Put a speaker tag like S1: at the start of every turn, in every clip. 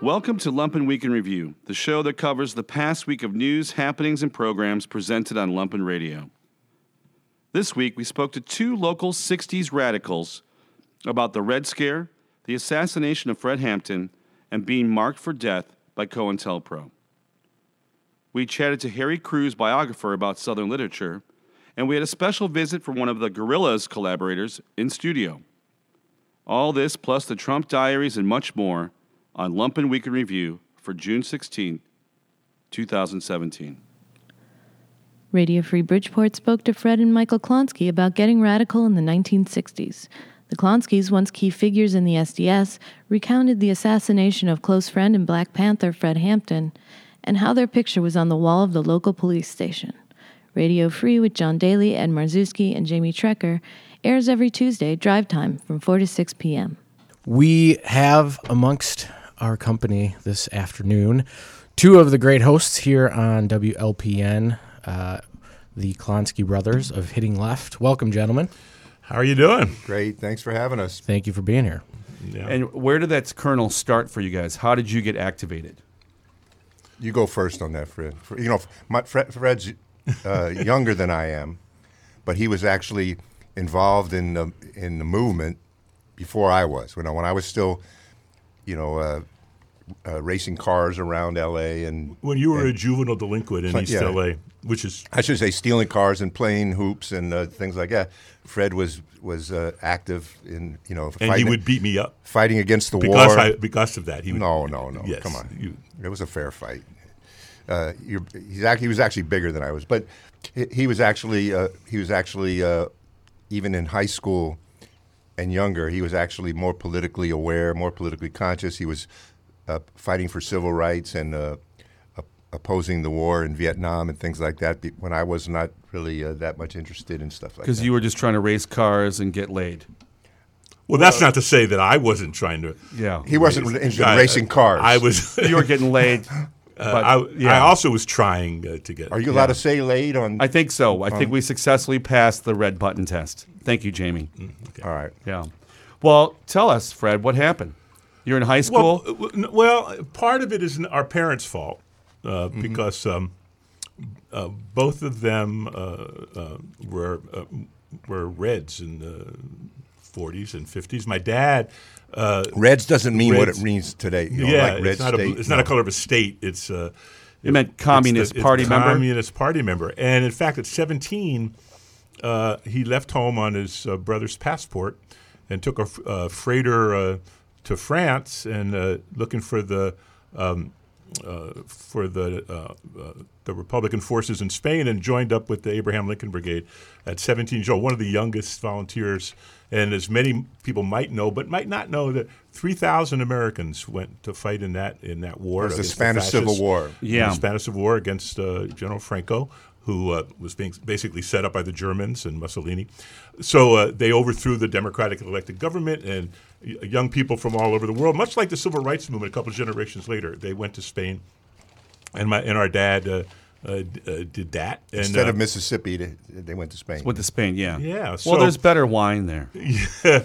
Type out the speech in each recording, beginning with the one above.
S1: Welcome to Lumpen Week in Review, the show that covers the past week of news, happenings, and programs presented on Lumpen Radio. This week, we spoke to two local 60s radicals about the Red Scare, the assassination of Fred Hampton, and being marked for death by COINTELPRO. We chatted to Harry Crews, biographer about Southern literature, and we had a special visit from one of the Gorillaz collaborators in studio. All this, plus the Trump diaries and much more, on Lumpen Week in Review for June 16, 2017.
S2: Radio Free Bridgeport spoke to Fred and Michael Klonsky about getting radical in the 1960s. The Klonskys, once key figures in the SDS, recounted the assassination of close friend and Black Panther Fred Hampton and how their picture was on the wall of the local police station. Radio Free with John Daly, Ed Marzuski, and Jamie Trecker airs every Tuesday, drive time from 4 to 6 p.m.
S3: We have amongst our company this afternoon two of the great hosts here on WLPN, uh, the Klonsky brothers of Hitting Left. Welcome, gentlemen.
S4: How are you doing?
S5: Great. Thanks for having us.
S3: Thank you for being here.
S4: Yeah.
S1: And where did that kernel start for you guys? How did you get activated?
S5: You go first on that, Fred. You know, my, Fred, Fred's uh, younger than I am, but he was actually involved in the in the movement before I was. When I, when I was still, you know, uh, uh, racing cars around L.A. and
S4: when you were a juvenile delinquent in East
S5: yeah.
S4: LA, which is
S5: I should say stealing cars and playing hoops and uh, things like that. Fred was was uh, active in you know
S4: and he would beat me up
S5: fighting against the
S4: because
S5: war.
S4: I, because of that. He would,
S5: No, no, no.
S4: Yes,
S5: Come on.
S4: you-
S5: it was a fair fight. Uh, you're, he's act, he was actually bigger than I was, but he, he was actually uh, he was actually uh, even in high school and younger. He was actually more politically aware, more politically conscious. He was uh, fighting for civil rights and uh, opposing the war in Vietnam and things like that. When I was not really uh, that much interested in stuff like that.
S1: Because you were just trying to race cars and get laid.
S4: well, that's not to say that I wasn't trying to.
S1: Yeah.
S5: he wasn't interested in racing cars.
S4: I was.
S1: you were getting laid. but,
S4: I,
S1: yeah.
S4: I also was trying uh, to get.
S5: Are you allowed to say late on?
S1: I think so. I think we successfully passed the red button test. Thank you, Jamie.
S5: all right.
S1: Yeah. Well, tell us, Fred, what happened? You're in high school.
S4: Well, uh, w- n- well, part of it is our parents' fault uh,
S1: Mm-hmm.
S4: because um, uh, both of them uh, uh, were uh, were Reds in the 40s and 50s. My dad. Uh,
S5: Reds doesn't mean what it means today. You know,
S4: yeah,
S5: like red
S4: it's not a
S5: state.
S4: it's not a color of a state. It's uh,
S1: You meant Communist
S4: the-
S1: Party member?
S4: Communist Party member, and in fact, at 17, uh, he left home on his uh, brother's passport and took a uh, freighter uh, to France and uh, looking for the um, uh, for the uh, uh, the Republican forces in Spain and joined up with the Abraham Lincoln Brigade at 17 years old, one of the youngest volunteers. And as many people might know, but might not know, that 3,000 Americans went to fight in that in that war.
S5: It was the
S4: against
S5: Spanish Civil
S4: fascists.
S5: War.
S1: Yeah.
S4: the Spanish Civil War against uh, General Franco, who uh, was being basically set up by the Germans and Mussolini. So uh, they overthrew the democratic elected government, and young people from all over the world, much like the civil rights movement, a couple of generations later, they went to Spain, and my and our dad uh, uh, d- uh, did that. And,
S5: Instead
S4: uh,
S5: of Mississippi, they, they went to Spain.
S1: Went to Spain, yeah.
S4: Yeah,
S1: well, there's better wine there.
S4: yeah,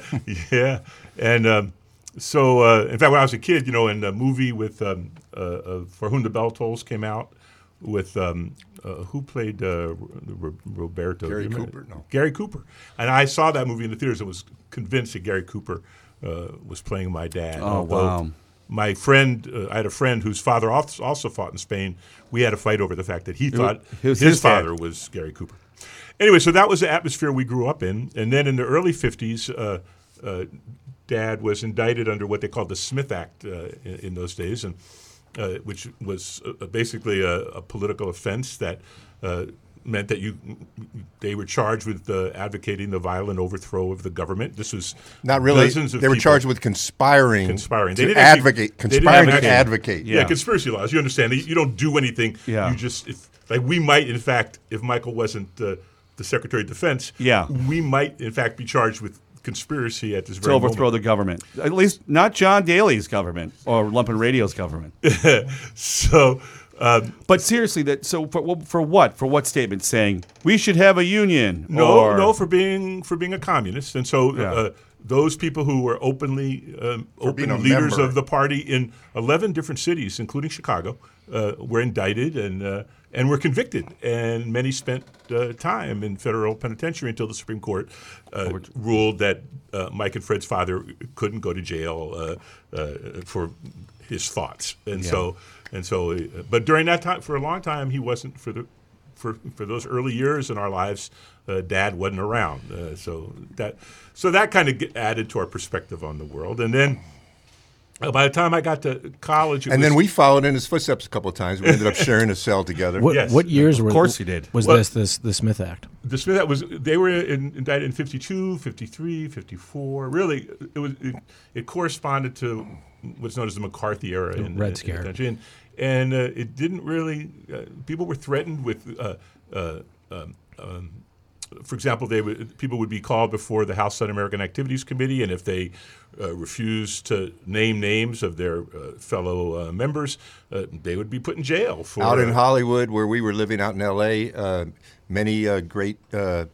S4: yeah. And um, so, uh, in fact, when I was a kid, you know, in a movie with um, uh, uh, For Whom the Bell Tolls came out with um, uh, who played uh, Ro- Roberto?
S5: Gary
S4: Do you remember?
S5: Cooper, no.
S4: Gary Cooper. And I saw that movie in the theaters and was convinced that Gary Cooper uh, was playing my dad.
S1: Oh,
S4: Although
S1: wow.
S4: My friend, uh, I had a friend whose father also fought in Spain. We had a fight over the fact that he thought his,
S1: his dad.
S4: father was Gary Cooper. Anyway, so that was the atmosphere we grew up in. And then in the early 50s, uh, uh, Dad was indicted under what they called the Smith Act uh, in, in those days, and uh, which was uh, basically a, a political offense that uh, meant that you they were charged with uh, advocating the violent overthrow of the government. This was
S5: Not really.
S4: dozens of
S5: They were
S4: people
S5: charged with conspiring.
S4: conspiring.
S5: To
S4: didn't actually-
S5: advocate.
S4: they didn't
S5: Conspiring to advocate.
S4: Yeah.
S1: Yeah.
S4: conspiracy laws. You understand? You you don't do anything.
S1: Yeah.
S4: You just if like we might in fact if Michael wasn't uh, the Secretary of Defense.
S1: Yeah.
S4: We might in fact be charged with conspiracy at this
S1: To
S4: very
S1: overthrow
S4: moment.
S1: the government. At least not John Daly's government or Lumpen Radio's government.
S4: So. Um,
S1: But seriously, that so for, for what? For what statement? Saying we should have a union?
S4: No,
S1: or,
S4: no, for being for being a communist, and so
S1: Yeah.
S4: uh, those people who were openly um, open leaders
S5: member.
S4: of the party in 11 different cities, including Chicago, uh, were indicted and uh, and were convicted, and many spent uh, time in federal penitentiary until the Supreme Court uh, ruled that uh, Mike and Fred's father couldn't go to jail uh, uh, for his thoughts, and so and so. uh, But during that time, for a long time, he wasn't for the for for those early years in our lives. Uh, Dad wasn't around, uh, so that so that kind of added to our perspective on the world, and then. uh, By the time I got to college, it
S5: And
S4: was,
S5: then we followed in his footsteps a couple of times. We ended up sharing a cell together.
S3: What,
S4: Yes.
S3: what years were?
S1: course you did.
S3: Was
S4: Well-
S3: this this the Smith Act?
S4: the Smith Act was they were in, indicted in 52, 53, 54. Really, it was it, it corresponded to what's known as the McCarthy era in
S3: Red
S4: in-
S3: Scare.
S4: in the country. And, uh, it didn't really. Uh, people were threatened with. Uh, uh, um, um, for example, they would, people would be called before the House Un-American Activities Committee, and if they uh, refused to name names of their uh, fellow uh, members, uh, they would be put in jail for
S5: out in Hollywood, where we were living out in L.A., uh, many uh, great uh, uh,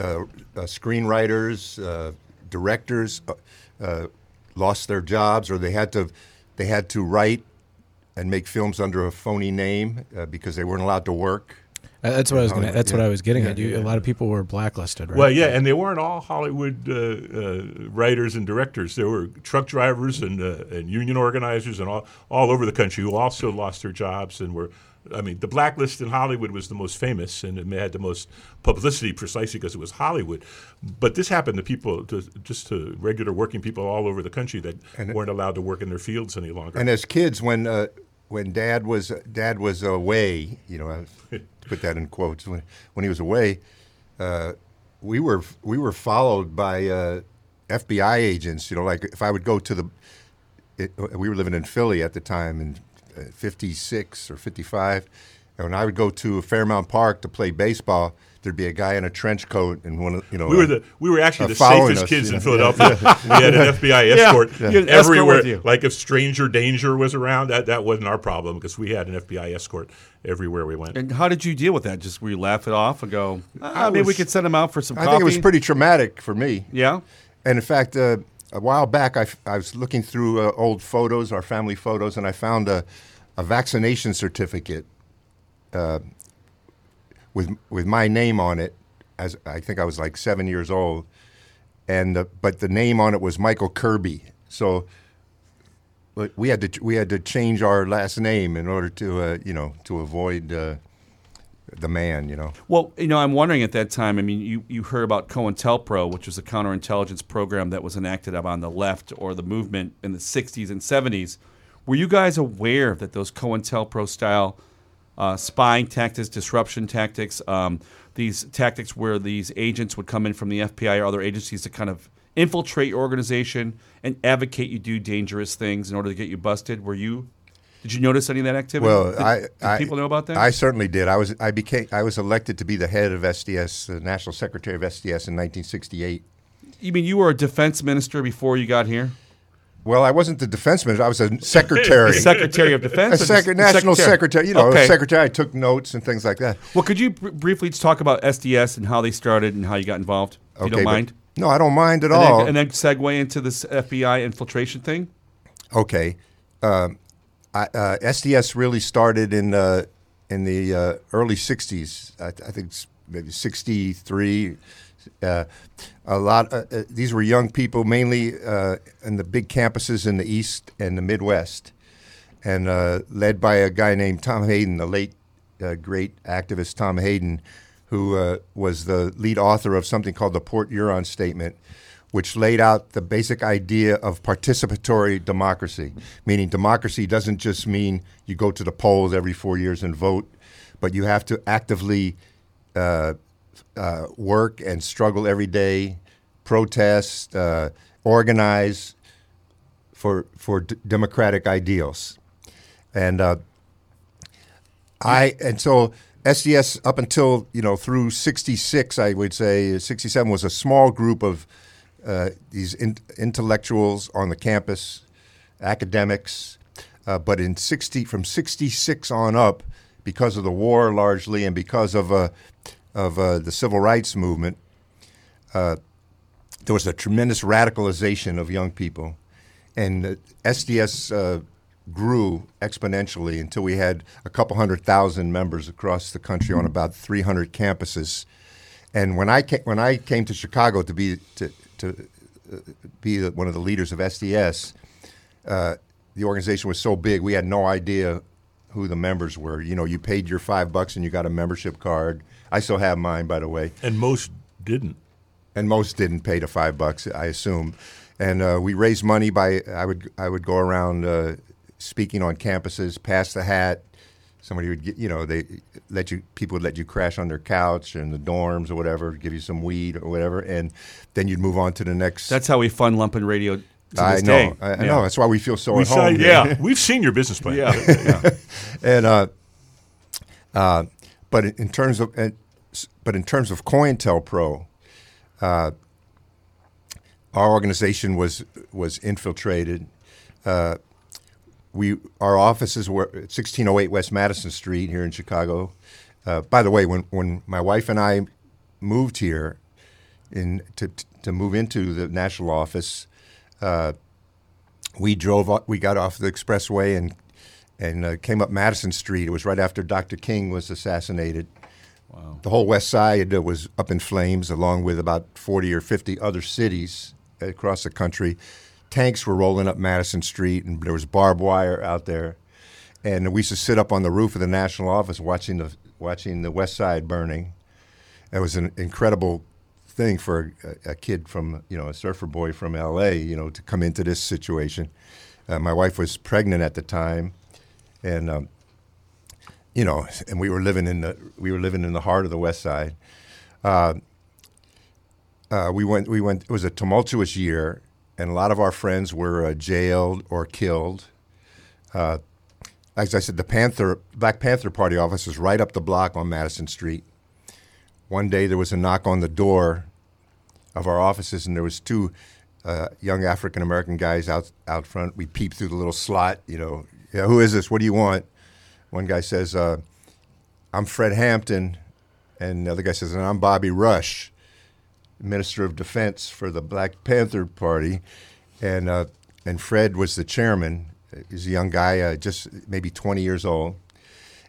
S5: uh, screenwriters, uh, directors uh, uh, lost their jobs, or they had to they had to write and make films under a phony name uh, because they weren't allowed to work.
S3: Uh, That's what I was going. to
S5: Hollywood,
S3: That's what. I was getting
S5: Yeah,
S3: at. You,
S5: yeah.
S3: A lot of people were blacklisted, right?
S4: Well, yeah, and they weren't all Hollywood uh, uh, writers and directors. There were truck drivers and, uh, and union organizers and all, all over the country who also lost their jobs and were. I mean, the blacklist in Hollywood was the most famous, and it had the most publicity precisely because it was Hollywood. But this happened to people, to, just to regular working people all over the country that weren't allowed to work in their fields any longer.
S5: And as kids, when uh, when dad was dad was away, you know, I put that in quotes. When when he was away, uh, we were we were followed by uh, FBI agents. You know, like if I would go to the, it, we were living in Philly at the time in '56 or '55, and when I would go to Fairmount Park to play baseball, there'd be a guy in a trench coat and one, of you know,
S4: we were the we were actually
S5: uh,
S4: the
S5: following
S4: safest
S5: us,
S4: kids
S5: you
S4: in
S5: know.
S4: Philadelphia. we had an FBI escort
S1: you had an escort
S4: everywhere. Like if stranger danger was around, that that wasn't our problem because we had an FBI escort everywhere we went.
S1: And how did you deal with that? Just were you laugh it off and go, ah,
S5: I
S1: maybe we could send him out for some
S5: I
S1: coffee?
S5: think it was pretty traumatic for me.
S1: Yeah.
S5: And in fact, uh, a while back, I, f- I was looking through uh, old photos, our family photos, and I found a, a vaccination certificate uh, with with my name on it. As I think I was like seven years old, and uh, but the name on it was Michael Kirby. So we had to we had to change our last name in order to uh, you know to avoid uh, the man. You know.
S1: Well, you know, I'm wondering at that time. I mean, you, you heard about COINTELPRO, which was a counterintelligence program that was enacted on the left or the movement in the 60s and 70s. Were you guys aware that those COINTELPRO style uh, spying tactics, disruption tactics, um, these tactics where these agents would come in from the FBI or other agencies to kind of infiltrate your organization and advocate you do dangerous things in order to get you busted? Were you? Did you notice any of that activity?
S5: Well,
S1: Did-
S5: I,
S1: did
S5: I
S1: people know about that?
S5: I certainly did. I was I became I was elected to be the head of SDS, the national secretary of SDS in 1968.
S1: You mean you were a defense minister before you got here?
S5: Well, I wasn't the defense minister. I was a secretary.
S1: Secretary of Defense? or
S5: sec- national secretary. You know,
S1: Okay.
S5: a secretary. I took notes and things like that.
S1: Well, could you br- briefly just talk about SDS and how they started and how you got involved? If you don't mind.
S5: No, I don't mind at
S1: And
S5: all.
S1: then, and then segue into this FBI infiltration thing.
S5: Okay. Um, I, uh, SDS really started in uh, in the uh, early '60s. I, I think it's maybe '63. Uh, a lot. Uh, uh, these were young people, mainly uh, in the big campuses in the East and the Midwest, and uh, led by a guy named Tom Hayden, the late great activist Tom Hayden, who was the lead author of something called the Port Huron Statement, which laid out the basic idea of participatory democracy, meaning democracy doesn't just mean you go to the polls every four years and vote, but you have to actively uh, uh, work and struggle every day, protest, uh, organize for for d- democratic ideals, and uh, I and so SDS up until you know through '66, I would say '67 was a small group of uh, these in, intellectuals on the campus, academics, uh, but in '60 from '66 on up, because of the war largely and because of uh, of uh, the civil rights movement, uh, there was a tremendous radicalization of young people, and SDS uh, grew exponentially until we had a couple hundred thousand members across the country on about 300 campuses. And when I came, when I came to Chicago to be to, to uh, be one of the leaders of SDS, uh, the organization was so big we had no idea who the members were. You know, you paid your five bucks and you got a membership card. I still have mine, by the way.
S4: And most didn't.
S5: And most didn't pay the five bucks, I assume. And uh, we raised money by I would I would go around uh, speaking on campuses, pass the hat. Somebody would get, you know, they let you people would let you crash on their couch in the dorms or whatever, give you some weed or whatever, and then you'd move on to the next.
S1: That's how we fund Lumpen Radio. To
S5: I know,
S1: day.
S5: I, I
S1: Yeah.
S5: know. That's why we feel so
S4: We
S5: at
S4: saw,
S5: home. here.
S4: yeah, we've seen your business plan.
S1: Yeah. yeah.
S5: and uh, uh, but in- in terms of and but in terms of COINTELPRO, uh, our organization was was infiltrated. Uh, we our offices were at 1608 West Madison Street here in Chicago. Uh, by the way, when when my wife and I moved here in to to move into the national office, uh, we drove o- we got off the expressway and and uh, came up Madison Street. It was right after Dr. King was assassinated. Wow. The whole West Side uh, was up in flames, along with about 40 or 50 other cities across the country. Tanks were rolling up Madison Street, and there was barbed wire out there. And we used to sit up on the roof of the national office watching the watching the West Side burning. It was an incredible thing for a, a kid from you know a surfer boy from L.A. You know to come into this situation. Uh, my wife was pregnant at the time, and um, you know, and we were living in the we were living in the heart of the West Side. Uh, uh, we went we went. It was a tumultuous year, and a lot of our friends were uh, jailed or killed. Uh, as I said, the Panther Black Panther Party office was right up the block on Madison Street. One day there was a knock on the door of our offices, and there was two uh, young African American guys out out front. We peeped through the little slot. You know, yeah, who is this? What do you want? One guy says, uh, "I'm Fred Hampton," and the other guy says, "And I'm Bobby Rush, Minister of Defense for the Black Panther Party," and uh, and Fred was the chairman. He's a young guy, uh, just maybe 20 years old.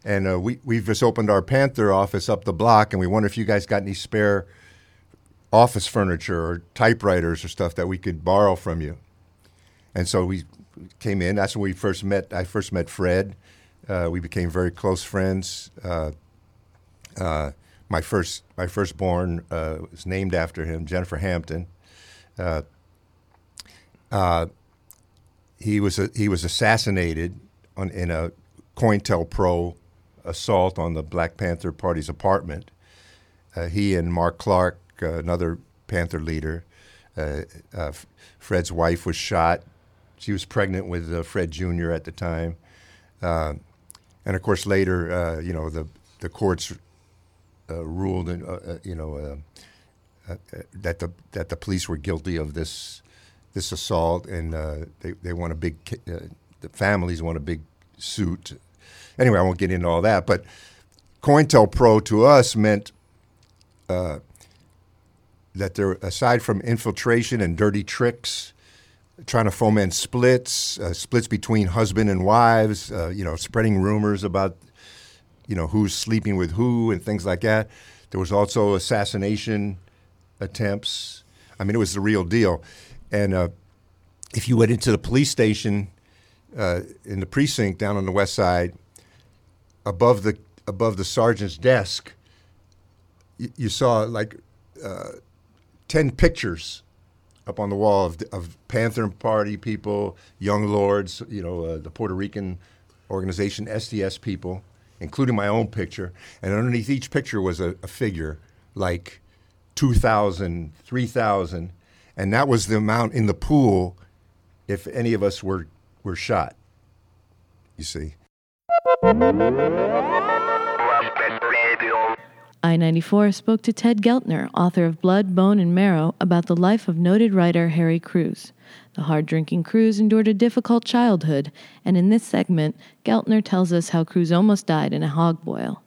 S5: And uh, we, we've just opened our Panther office up the block, and we wonder if you guys got any spare office furniture or typewriters or stuff that we could borrow from you. And so we came in. That's when we first met. I first met Fred. Uh, we became very close friends. Uh, uh, my first, my firstborn uh, was named after him, Jennifer Hampton. Uh, uh, he was a, he was assassinated on, in a COINTELPRO assault on the Black Panther Party's apartment. Uh, he and Mark Clark, uh, another Panther leader, uh, Fred's wife was shot. She was pregnant with Fred Jr. at the time, and of course later, you know, the the courts ruled, in, you know, uh, that the that the police were guilty of this this assault, and uh, they they won a big uh, the families want a big suit. Anyway, I won't get into all that, but COINTELPRO to us meant uh, that there, aside from infiltration and dirty tricks, trying to foment splits, uh, splits between husband and wives, uh, you know, spreading rumors about, you know, who's sleeping with who and things like that. There was also assassination attempts. I mean, it was the real deal. And uh, if you went into the police station uh, in the precinct down on the west side, above the above the sergeant's desk, you, you saw like uh, ten pictures up on the wall of, of Panther Party people, young lords, you know, uh, the Puerto Rican organization SDS people, including my own picture. And underneath each picture was a, a figure like 2,000, 3,000. And that was the amount in the pool if any of us were, were shot, you see.
S2: I 94 spoke to Ted Geltner, author of Blood, Bone, and Marrow, about the life of noted writer Harry Crews. The hard drinking Crews endured a difficult childhood, and in this segment, Geltner tells us how Crews almost died in a hog boil.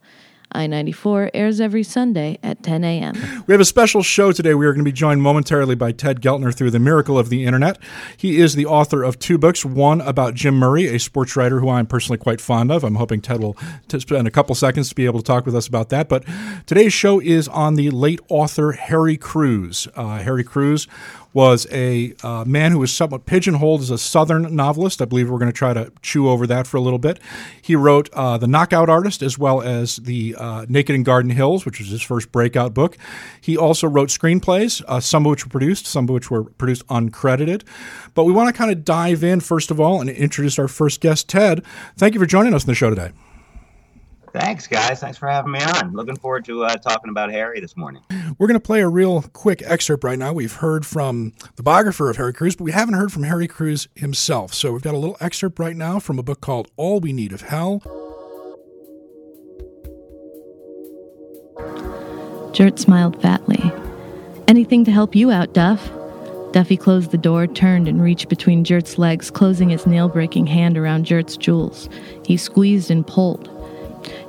S2: I 94 airs every Sunday at 10 a.m.
S6: We have a special show today. We are going to be joined momentarily by Ted Geltner through the miracle of the internet. He is the author of two books one about Jim Murray, a sports writer who I'm personally quite fond of. I'm hoping Ted will spend a couple seconds to be able to talk with us about that. But today's show is on the late author Harry Crews. Uh, Harry Crews was a uh, man who was somewhat pigeonholed as a Southern novelist. I believe we're going to try to chew over that for a little bit. He wrote uh, The Knockout Artist as well as The uh, Naked in Garden Hills, which was his first breakout book. He also wrote screenplays, uh, some of which were produced, some of which were produced uncredited. But we want to kind of dive in, first of all, and introduce our first guest, Ted. Thank you for joining us in the show today.
S7: Thanks, guys. Thanks for having me on. Looking forward to uh, talking about Harry this morning.
S6: We're going to play a real quick excerpt right now. We've heard from the biographer of Harry Crews, but we haven't heard from Harry Crews himself. So we've got a little excerpt right now from a book called All We Need of Hell.
S2: Gert smiled fatly. Anything to help you out, Duff? Duffy closed the door, turned, and reached between Gert's legs, closing his nail breaking hand around Gert's jewels. He squeezed and pulled.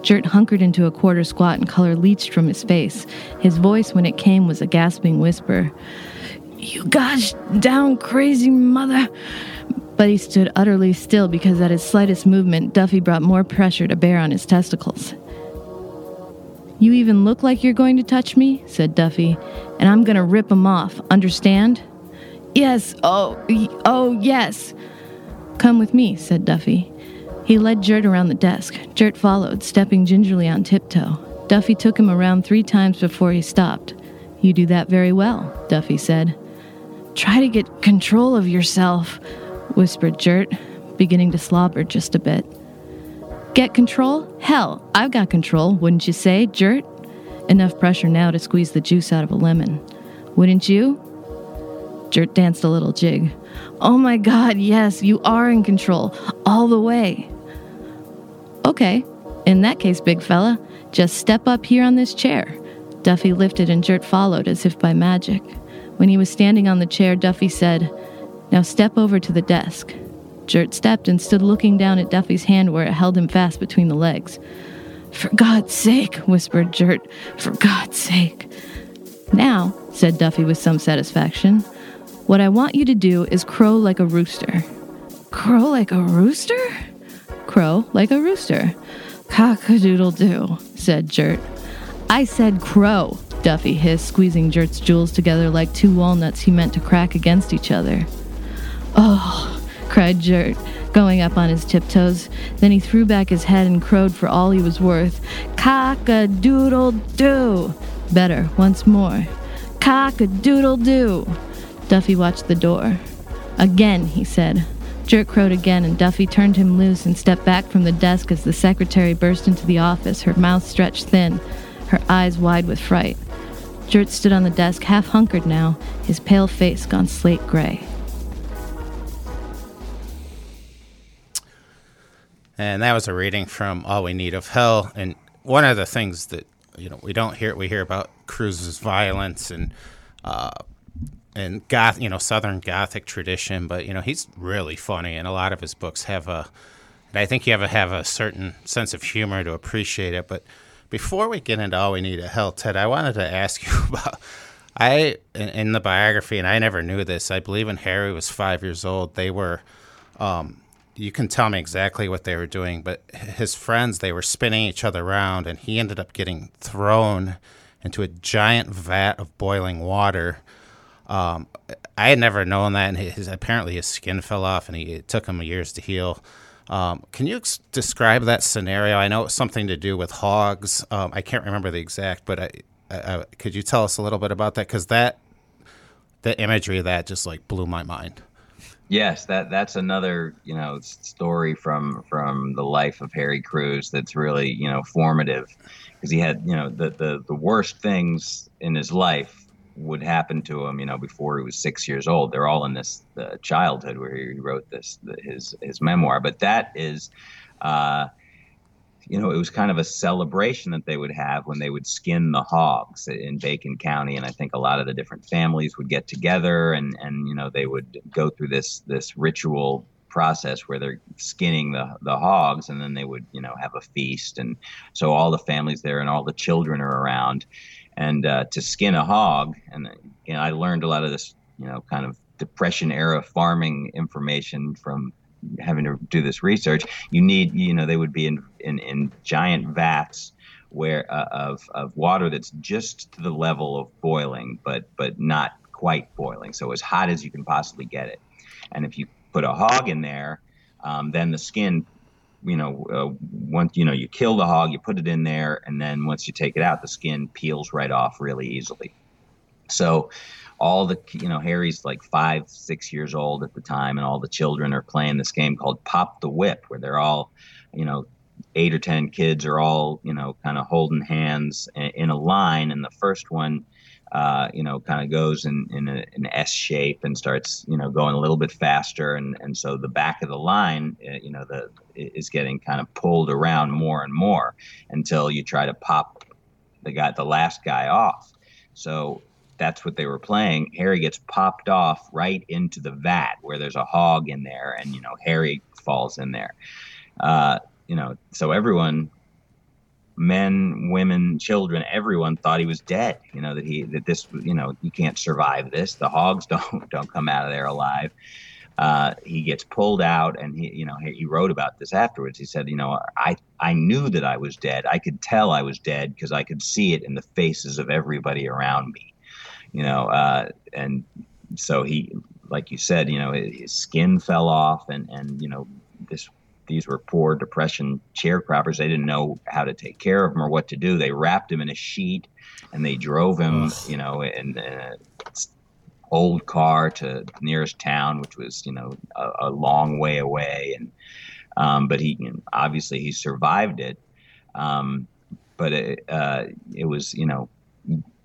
S2: Gert hunkered into a quarter squat and color leached from his face. His voice, when it came, was a gasping whisper. You gosh down crazy mother. But he stood utterly still because at his slightest movement, Duffy brought more pressure to bear on his testicles. You even look like you're going to touch me, said Duffy, and I'm going to rip 'em off. Understand? Yes, oh, oh, yes. Come with me, said Duffy. He led Gert around the desk. Gert followed, stepping gingerly on tiptoe. Duffy took him around three times before he stopped. You do that very well, Duffy said. Try to get control of yourself, whispered Gert, beginning to slobber just a bit. Get control? Hell, I've got control, wouldn't you say, Gert? Enough pressure now to squeeze the juice out of a lemon. Wouldn't you? Gert danced a little jig. Oh my god, yes, you are in control. All the way. Okay, in that case, big fella, just step up here on this chair. Duffy lifted and Gert followed as if by magic. When he was standing on the chair, Duffy said, Now step over to the desk. Gert stepped and stood looking down at Duffy's hand where it held him fast between the legs. For God's sake, whispered Gert, for God's sake. Now, said Duffy with some satisfaction, what I want you to do is crow like a rooster. Crow like a rooster? Crow like a rooster. Cock a doodle doo, said Gert. I said crow, Duffy hissed, squeezing Gert's jewels together like two walnuts he meant to crack against each other. Oh, cried Gert, going up on his tiptoes. Then he threw back his head and crowed for all he was worth. Cock a doodle doo. Better, once more. Cock a doodle doo. Duffy watched the door. Again, he said. Gert crowed again, and Duffy turned him loose and stepped back from the desk as the secretary burst into the office, her mouth stretched thin, her eyes wide with fright. Gert stood on the desk, half hunkered now, his pale face gone slate gray.
S8: And that was a reading from All We Need of Hell. And one of the things that you know we don't hear we hear about Crews's violence and uh, and goth, you know, Southern Gothic tradition. But you know, he's really funny, and a lot of his books have a. I think you have to have a certain sense of humor to appreciate it. But before we get into all we need a hell, Ted, I wanted to ask you about. I in, in the biography, and I never knew this. I believe when Harry was five years old, they were. Um, you can tell me exactly what they were doing, but his friends they were spinning each other around, and he ended up getting thrown into a giant vat of boiling water um, I had never known that, and his apparently his skin fell off, and he, it took him years to heal. Um, can you ex- describe that scenario? I know it's something to do with hogs. Um, I can't remember the exact, but I, I, I, could you tell us a little bit about that? Because that the imagery of that just like blew my mind.
S7: Yes, that that's another you know story from from the life of Harry Crews that's really you know formative because he had you know the, the the worst things in his life would happen to him, you know, before he was six years old. They're all in this uh, childhood where he wrote this his his memoir. But that is, uh, you know, it was kind of a celebration that they would have when they would skin the hogs in Bacon County, and I think a lot of the different families would get together and and you know they would go through this this ritual process where they're skinning the the hogs, and then they would you know have a feast, and so all the families there and all the children are around, and uh, to skin a hog, and you know I learned a lot of this you know kind of depression era farming information from having to do this research. You need you know they would be in in, in giant vats where uh, of of water that's just to the level of boiling but but not quite boiling. So as hot as you can possibly get it. And if you put a hog in there um, then the skin you know uh, once you know you kill the hog you put it in there and then once you take it out the skin peels right off really easily. So all the you know harry's like five six years old at the time and all the children are playing this game called pop the whip where they're all you know eight or ten kids are all you know kind of holding hands in a line and the first one uh, you know kind of goes in, in a, an s shape and starts you know going a little bit faster and and so the back of the line uh, you know the is getting kind of pulled around more and more until you try to pop the guy the last guy off so that's what they were playing. Harry gets popped off right into the vat where there's a hog in there, and you know Harry falls in there. Uh, you know, so everyone, men, women, children, everyone thought he was dead. You know that he that this you know you can't survive this. The hogs don't don't come out of there alive. Uh, he gets pulled out, and he you know he, he wrote about this afterwards. He said, you know, I I knew that I was dead. I could tell I was dead because I could see it in the faces of everybody around me you know, uh, and so he, like you said, you know, his skin fell off, and and you know, this these were poor depression sharecroppers. They didn't know how to take care of him or what to do. They wrapped him in a sheet, and they drove him, Ugh. you know, in, an old car to the nearest town, which was you know a, a long way away, and um, but he you know, obviously he survived it. Um, but it, uh, it was you know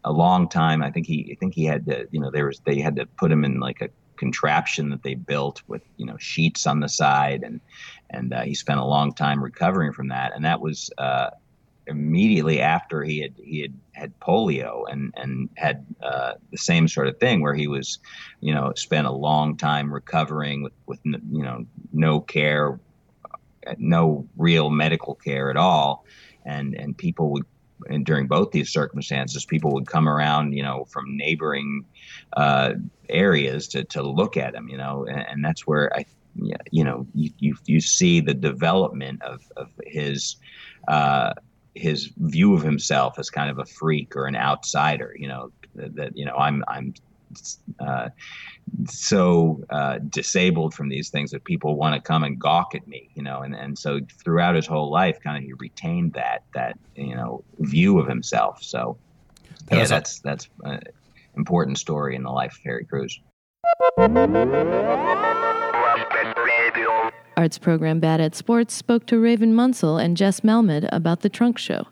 S7: a long time. I think he, I think he had to, you know, there was they had to put him in like a contraption that they built with, you know, sheets on the side, and and uh, he spent a long time recovering from that. And that was uh, immediately after he had he had had polio and and had uh, the same sort of thing where he was, you know, spent a long time recovering with with you know no care, no real medical care at all, and and people would and during both these circumstances, people would come around, you know, from neighboring uh, areas to, to look at him, you know, and, and that's where I, you know, you, you, you see the development of, of his, uh, his view of himself as kind of a freak or an outsider, you know, that, that you know, I'm, I'm, uh, so uh, disabled from these things that people want to come and gawk at me, you know, and, and so throughout his whole life, kind of he retained that that you know view of himself. So yeah, that's that's an important story in the life of Harry Crews.
S2: Arts program Bad at Sports spoke to Raven Munsell and Jess Malmed about the Trunk Show,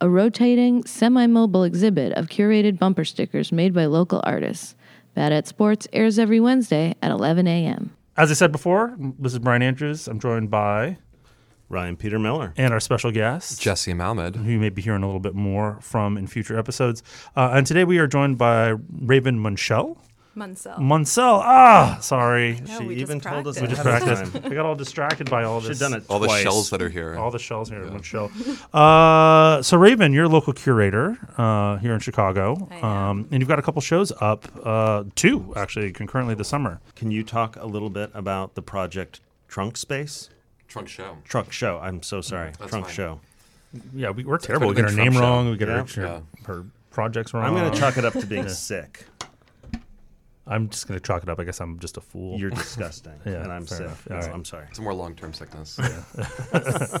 S2: a rotating, semi mobile exhibit of curated bumper stickers made by local artists. Bad at Sports airs every Wednesday at 11 a.m.
S9: As I said before, this is Brian Andrews. I'm joined by
S10: Ryan Peter Miller
S9: and our special guest
S11: Jesse Malmed,
S9: who you may be hearing a little bit more from in future episodes. Uh, and today we are joined by Raven Munchell.
S12: Munsell.
S9: Munsell. Ah, sorry.
S10: she even told us
S9: we just practiced. I got all distracted by all this.
S10: done it
S11: all
S10: twice.
S11: the shells that are here.
S9: All the shells here yeah. Munchell. Uh, so Raven, you're a local curator uh, here in Chicago, um, and you've got a couple shows up, uh, two actually concurrently this summer.
S10: Can you talk a little bit about the project Trunk Space?
S11: Trunk Show.
S10: Trunk Show. I'm so sorry.
S11: That's
S10: Trunk
S11: fine.
S10: Show.
S9: Yeah, we, are terrible. We get our name wrong. We get
S10: yeah.
S9: our, yeah. her projects wrong.
S10: I'm going to chalk it up to being sick.
S9: I'm just going to chalk it up. I guess I'm just a fool.
S10: You're disgusting.
S9: yeah,
S10: and I'm sick. Right. I'm sorry.
S11: It's a more long term sickness.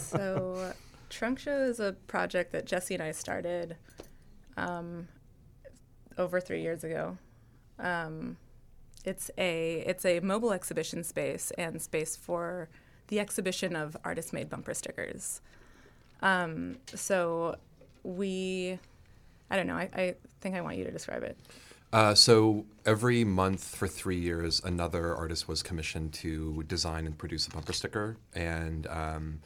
S12: so, Trunk Show is a project that Jesse and I started um, over three years ago. Um, it's a it's a mobile exhibition space and space for the exhibition of artist made bumper stickers. Um, so we, I don't know. I, I think I want you to describe it.
S11: Uh, so every month for three years, another artist was commissioned to design and produce a bumper sticker, and um,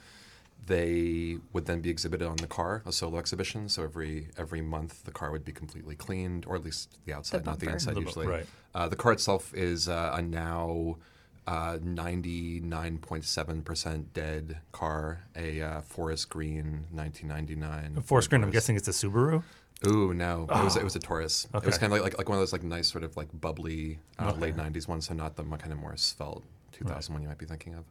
S11: they would then be exhibited on the car, a solo exhibition. So every every month, the car would be completely cleaned, or at least the outside,
S12: the
S11: not the inside
S9: the
S11: usually.
S9: Right.
S11: Uh, the car itself is uh, a now uh, 99.7% dead car, a uh, forest green 1999.
S9: Forest Green, I'm guessing it's a Subaru.
S11: Ooh, no, it was it was a Taurus. It
S9: Okay.
S11: was kind of like, like like one of those like nice sort of like bubbly uh,
S9: Okay.
S11: late '90s ones, so not the kind of more svelte 2000 one you might be thinking of.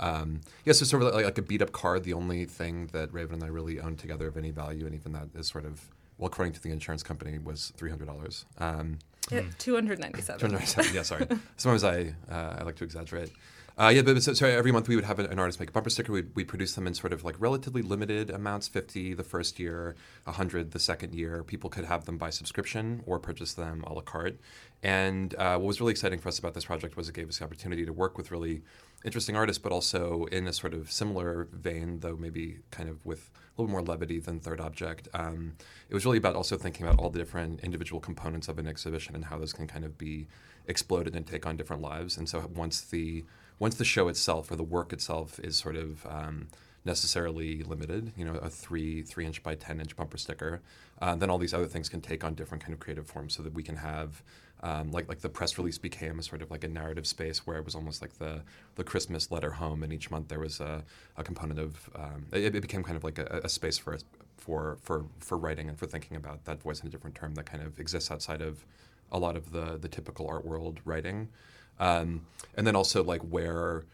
S11: Um, yeah, so sort of like, like a beat up car. The only thing that Raven and I really owned together of any value, and even that is sort of well, according to the insurance company, was three hundred dollars. Um,
S12: Yeah, 297.
S11: 297, yeah, sorry. Sometimes I uh, I like to exaggerate. Uh, yeah, but so, so every month we would have an, an artist make a bumper sticker. We'd, we'd produce them in sort of like relatively limited amounts 50 the first year, 100 the second year. People could have them by subscription or purchase them a la carte. And uh, what was really exciting for us about this project was it gave us the opportunity to work with really interesting artists, but also in a sort of similar vein, though maybe kind of with a little more levity than Third Object. Um, it was really about also thinking about all the different individual components of an exhibition and how those can kind of be exploded and take on different lives. And so once the once the show itself or the work itself is sort of um, necessarily limited, you know, a three three inch by ten inch bumper sticker, uh, then all these other things can take on different kind of creative forms, so that we can have. Um, like like the press release became a sort of like a narrative space where it was almost like the the Christmas letter home, and each month there was a, a component of um, it, it became kind of like a, a space for for for for writing and for thinking about that voice in a different term that kind of exists outside of a lot of the the typical art world writing, um, and then also like where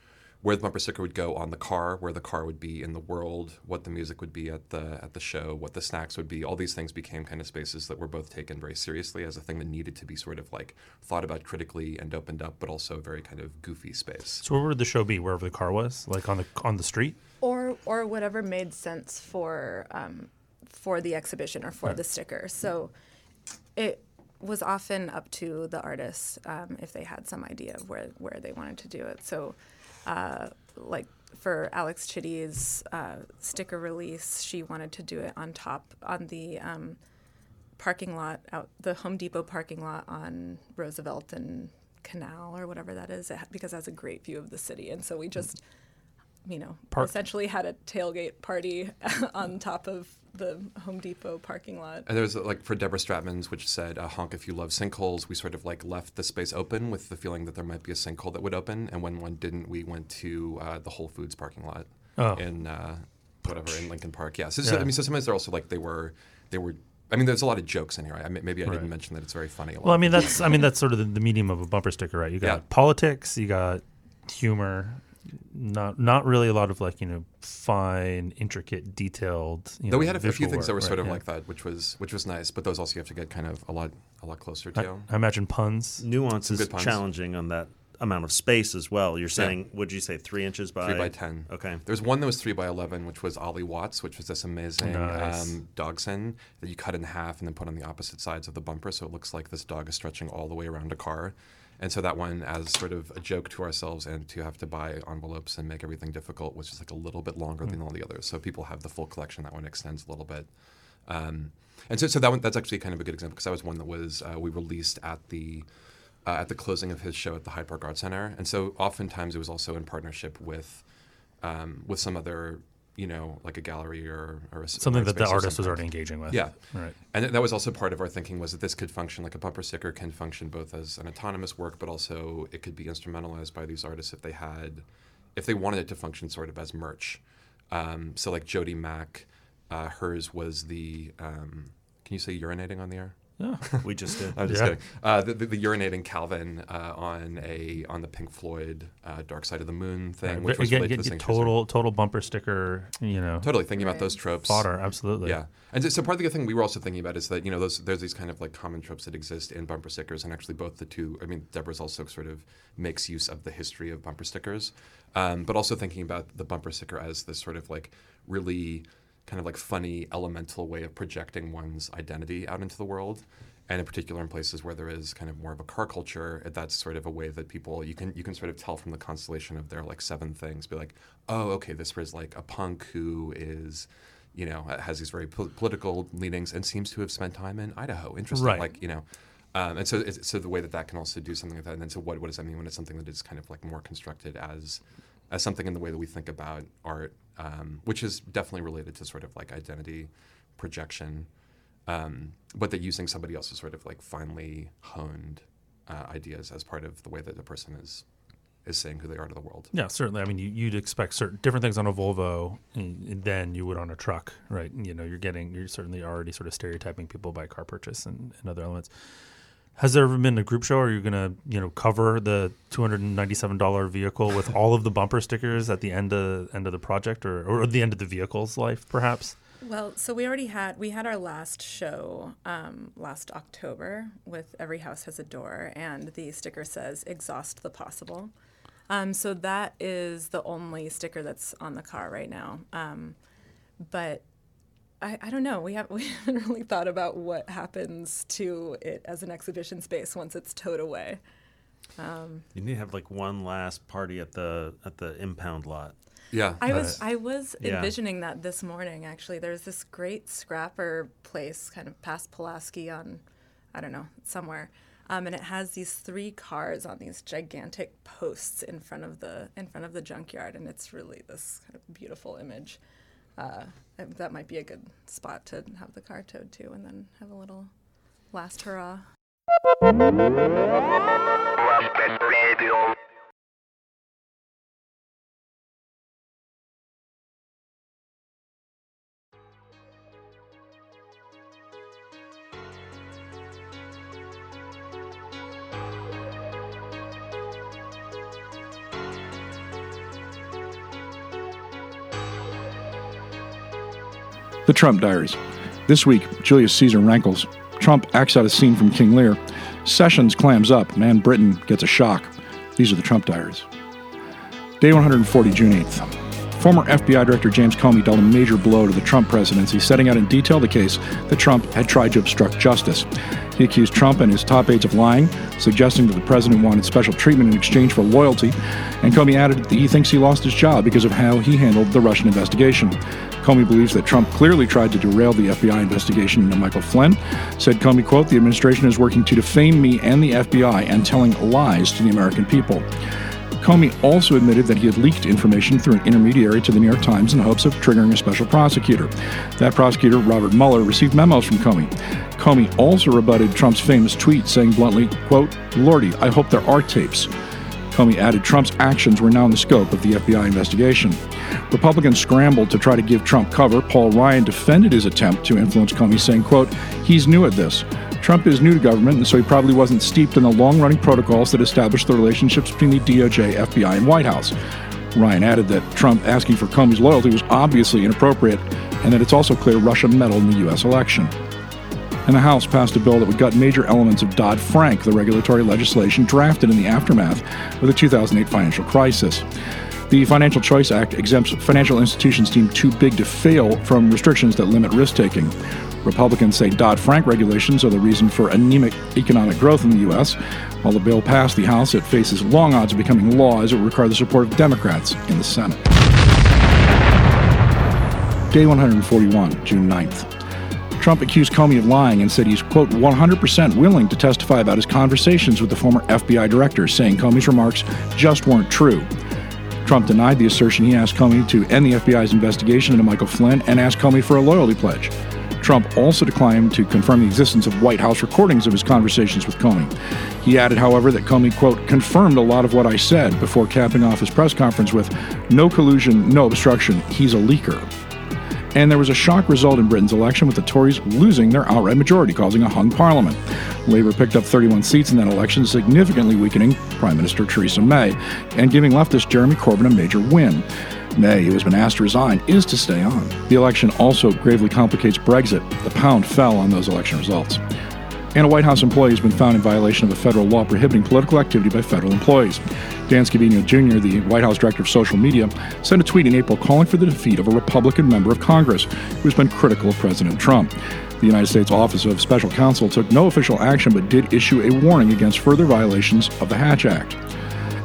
S11: where the bumper sticker would go on the car, where the car would be in the world, what the music would be at the at the show, what the snacks would be. All these things became kind of spaces that were both taken very seriously as a thing that needed to be sort of like thought about critically and opened up, but also a very kind of goofy space.
S9: So where would the show be? Wherever the car was, like on the on the street.
S12: or or whatever made sense for um, for the exhibition or for
S9: Right.
S12: the sticker. So it was often up to the artists um, if they had some idea of where where they wanted to do it. So, uh, like for Alex Chitty's uh, sticker release, she wanted to do it on top on the um, parking lot out the Home Depot parking lot on Roosevelt and Canal or whatever that is, it, because it has a great view of the city. And so we just, you know,
S9: Park-
S12: essentially had a tailgate party on top of the Home Depot parking lot.
S11: And there was like for Deborah Stratman's, which said uh, "honk if you love sinkholes." We sort of like left the space open with the feeling that there might be a sinkhole that would open, and when one didn't, we went to uh, the Whole Foods parking lot
S9: Oh.
S11: in uh, whatever in Lincoln Park. Yeah. So, so,
S9: Yeah.
S11: I mean, so sometimes they're also like they were they were. I mean, there's a lot of jokes in here. I, maybe I
S9: Right.
S11: didn't mention that it's very funny. A lot.
S9: Well, I mean that's I mean that's sort of the, the medium of a bumper sticker, right? You got
S11: Yeah.
S9: politics, you got humor, not not really a lot of like you know fine, intricate, detailed. You
S11: Though
S9: know,
S11: we had a few
S9: visual
S11: things that were
S9: work,
S11: sort
S9: right,
S11: of
S9: yeah.
S11: like that, which was which was nice. But those also you have to get kind of a lot a lot closer to.
S9: I imagine puns.
S10: Nuance
S11: Some
S10: is
S11: good puns.
S10: challenging on that amount of space as well. You're saying, would you say three inches by
S11: three by ten.
S10: Okay.
S11: There's one that was three by eleven, which was Ollie Watts, which was this amazing
S9: Nice.
S11: um, dogson that you cut in half and then put on the opposite sides of the bumper, so it looks like this dog is stretching all the way around a car. And so that one, as sort of a joke to ourselves and to have to buy envelopes and make everything difficult, was just like a little bit longer than all the others. So people have the full collection. That one extends a little bit. Um, and so, so that one, that's actually kind of a good example because that was one that was uh, we released at the uh, at the closing of his show at the Hyde Park Art Center, and so oftentimes it was also in partnership with um, with some other, you know, like a gallery or, or a
S9: Something that the artist was already engaging with.
S11: Yeah,
S9: Right.
S11: And th- that was also part of our thinking was that this could function like a bumper sticker can function both as an autonomous work, but also it could be instrumentalized by these artists if they had, if they wanted it to function sort of as merch. Um, so like Jodie Mack, uh, hers was the. Um, can you say urinating on the air?
S9: Yeah.
S10: We just did.
S11: I'm just
S9: Yeah.
S11: kidding. Uh, the, the, the urinating Calvin uh, on a on the Pink Floyd uh, Dark Side of the Moon thing,
S9: Right,
S11: which
S9: but
S11: was
S9: again,
S11: related
S9: get,
S11: to the
S9: get
S11: same
S9: total total bumper sticker. You know,
S11: Totally thinking about those tropes.
S9: fodder. Absolutely.
S11: Yeah, and so, so part of the other thing we were also thinking about is that you know those there's these kind of like common tropes that exist in bumper stickers, and actually both the two. I mean, Deborah's also sort of makes use of the history of bumper stickers, um, but also thinking about the bumper sticker as this sort of like really kind of like funny elemental way of projecting one's identity out into the world. And in particular, in places where there is kind of more of a car culture, that's sort of a way that people you can you can sort of tell from the constellation of their like seven things. Be like, oh, okay, this was like a punk who is you know, has these very pol- political leanings and seems to have spent time in Idaho. Interesting,
S9: Right.
S11: like you know, um, and so it's, so the way that that can also do something like that. And then so what what does that mean when it's something that is kind of like more constructed as as something in the way that we think about art, um, which is definitely related to sort of like identity projection, um, but that using somebody else's sort of like finely honed uh, ideas as part of the way that the person is is saying who they are to the world.
S9: Yeah, certainly. I mean, you, you'd expect certain different things on a Volvo than you would on a truck, right? You know, you're getting you're certainly already sort of stereotyping people by car purchase and, and other elements. Has there ever been a group show? Are you going to, you know, cover the two hundred and ninety-seven dollar vehicle with all of the bumper stickers at the end of end of the project, or or the end of the vehicle's life, perhaps?
S12: Well, so we already had we had our last show um, last October with Every House Has a Door, and the sticker says "Exhaust the Possible." Um, so that is the only sticker that's on the car right now. Um, but I, I don't know. We have we haven't really thought about what happens to it as an exhibition space once it's towed away. Um,
S10: you need to have like one last party at the at the impound lot.
S11: Yeah,
S12: I was I was yeah. envisioning that this morning. Actually, there's this great scrapper place, kind of past Pulaski on, I don't know, somewhere, um, and it has these three cars on these gigantic posts in front of the in front of the junkyard, and it's really this kind of beautiful image. Uh, that might be a good spot to have the car towed to, and then have a little last hurrah.
S6: Trump Diaries. This week, Julius Caesar rankles. Trump acts out a scene from King Lear. Sessions clams up. Man Britain gets a shock. These are the Trump Diaries. Day 140, June 8th. Former FBI Director James Comey dealt a major blow to the Trump presidency, setting out in detail the case that Trump had tried to obstruct justice. He accused Trump and his top aides of lying, suggesting that the president wanted special treatment in exchange for loyalty, and Comey added that he thinks he lost his job because of how he handled the Russian investigation. Comey believes that Trump clearly tried to derail the FBI investigation into Michael Flynn. Said Comey, quote, the administration is working to defame me and the FBI and telling lies to the American people. Comey also admitted that he had leaked information through an intermediary to the New York Times in hopes of triggering a special prosecutor. That prosecutor, Robert Mueller, received memos from Comey. Comey also rebutted Trump's famous tweet saying bluntly, quote, Lordy, I hope there are tapes. Comey added Trump's actions were now in the scope of the FBI investigation. Republicans scrambled to try to give Trump cover. Paul Ryan defended his attempt to influence Comey, saying, quote, he's new at this. Trump is new to government, and so he probably wasn't steeped in the long-running protocols that established the relationships between the DOJ, FBI, and White House. Ryan added that Trump asking for Comey's loyalty was obviously inappropriate, and that it's also clear Russia meddled in the U.S. election and the House passed a bill that would gut major elements of Dodd Frank, the regulatory legislation drafted in the aftermath of the 2008 financial crisis. The Financial Choice Act exempts financial institutions deemed too big to fail from restrictions that limit risk taking. Republicans say Dodd Frank regulations are the reason for anemic economic growth in the U.S. While the bill passed the House, it faces long odds of becoming law as it would require the support of Democrats in the Senate. Day 141, June 9th. Trump accused Comey of lying and said he's, quote, 100% willing to testify about his conversations with the former FBI director, saying Comey's remarks just weren't true. Trump denied the assertion he asked Comey to end the FBI's investigation into Michael Flynn and asked Comey for a loyalty pledge. Trump also declined to confirm the existence of White House recordings of his conversations with Comey. He added, however, that Comey, quote, confirmed a lot of what I said before capping off his press conference with no collusion, no obstruction, he's a leaker. And there was a shock result in Britain's election with the Tories losing their outright majority, causing a hung parliament. Labour picked up 31 seats in that election, significantly weakening Prime Minister Theresa May and giving leftist Jeremy Corbyn a major win. May, who has been asked to resign, is to stay on. The election also gravely complicates Brexit. The pound fell on those election results and a White House employee has been found in violation of a federal law prohibiting political activity by federal employees. Dan Scavino Jr., the White House director of social media, sent a tweet in April calling for the defeat of a Republican member of Congress who has been critical of President Trump. The United States Office of Special Counsel took no official action but did issue a warning against further violations of the Hatch Act.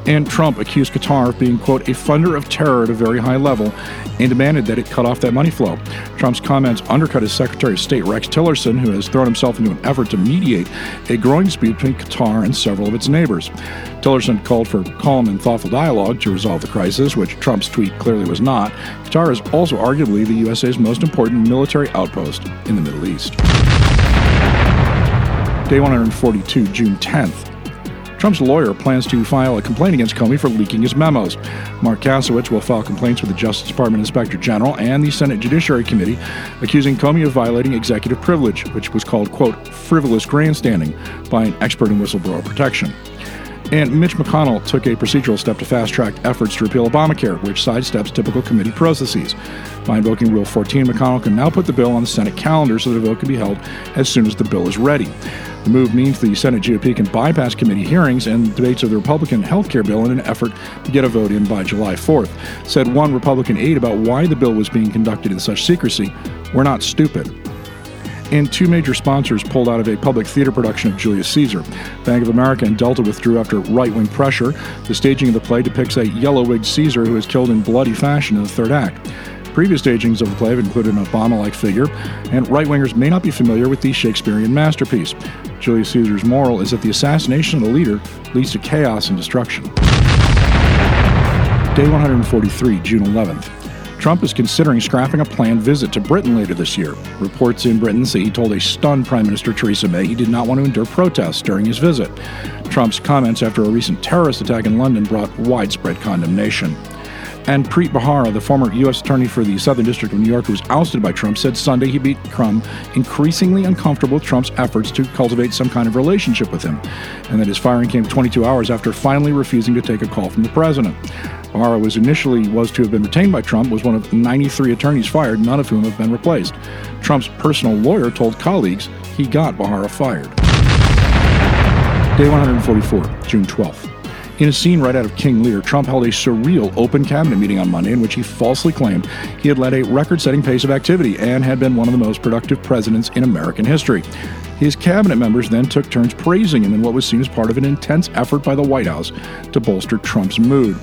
S6: And Trump accused Qatar of being, quote, a funder of terror at a very high level and demanded that it cut off that money flow. Trump's comments undercut his Secretary of State, Rex Tillerson, who has thrown himself into an effort to mediate a growing dispute between Qatar and several of its neighbors. Tillerson called for calm and thoughtful dialogue to resolve the crisis, which Trump's tweet clearly was not. Qatar is also arguably the USA's most important military outpost in the Middle East. Day 142, June 10th. Trump's lawyer plans to file a complaint against Comey for leaking his memos. Marc Kasowitz will file complaints with the Justice Department Inspector General and the Senate Judiciary Committee, accusing Comey of violating executive privilege, which was called, quote, frivolous grandstanding by an expert in whistleblower protection. And Mitch McConnell took a procedural step to fast track efforts to repeal Obamacare, which sidesteps typical committee processes. By invoking Rule 14, McConnell can now put the bill on the Senate calendar so a vote can be held as soon as the bill is ready. The move means the Senate GOP can bypass committee hearings and debates of the Republican health care bill in an effort to get a vote in by July 4th. Said one Republican aide about why the bill was being conducted in such secrecy We're not stupid and two major sponsors pulled out of a public theater production of Julius Caesar. Bank of America and Delta withdrew after right wing pressure. The staging of the play depicts a yellow wigged Caesar who is killed in bloody fashion in the third act. Previous stagings of the play have included an Obama like figure, and right wingers may not be familiar with the Shakespearean masterpiece. Julius Caesar's moral is that the assassination of the leader leads to chaos and destruction. Day 143, June 11th. Trump is considering scrapping a planned visit to Britain later this year. Reports in Britain say he told a stunned Prime Minister Theresa May he did not want to endure protests during his visit. Trump's comments after a recent terrorist attack in London brought widespread condemnation. And Preet Bharara, the former U.S. Attorney for the Southern District of New York who was ousted by Trump, said Sunday he become increasingly uncomfortable with Trump's efforts to cultivate some kind of relationship with him, and that his firing came 22 hours after finally refusing to take a call from the president. Bharara was initially was to have been retained by Trump, was one of 93 attorneys fired, none of whom have been replaced. Trump's personal lawyer told colleagues he got Bharara fired. Day 144, June 12th. In a scene right out of King Lear, Trump held a surreal open cabinet meeting on Monday in which he falsely claimed he had led a record setting pace of activity and had been one of the most productive presidents in American history. His cabinet members then took turns praising him in what was seen as part of an intense effort by the White House to bolster Trump's mood.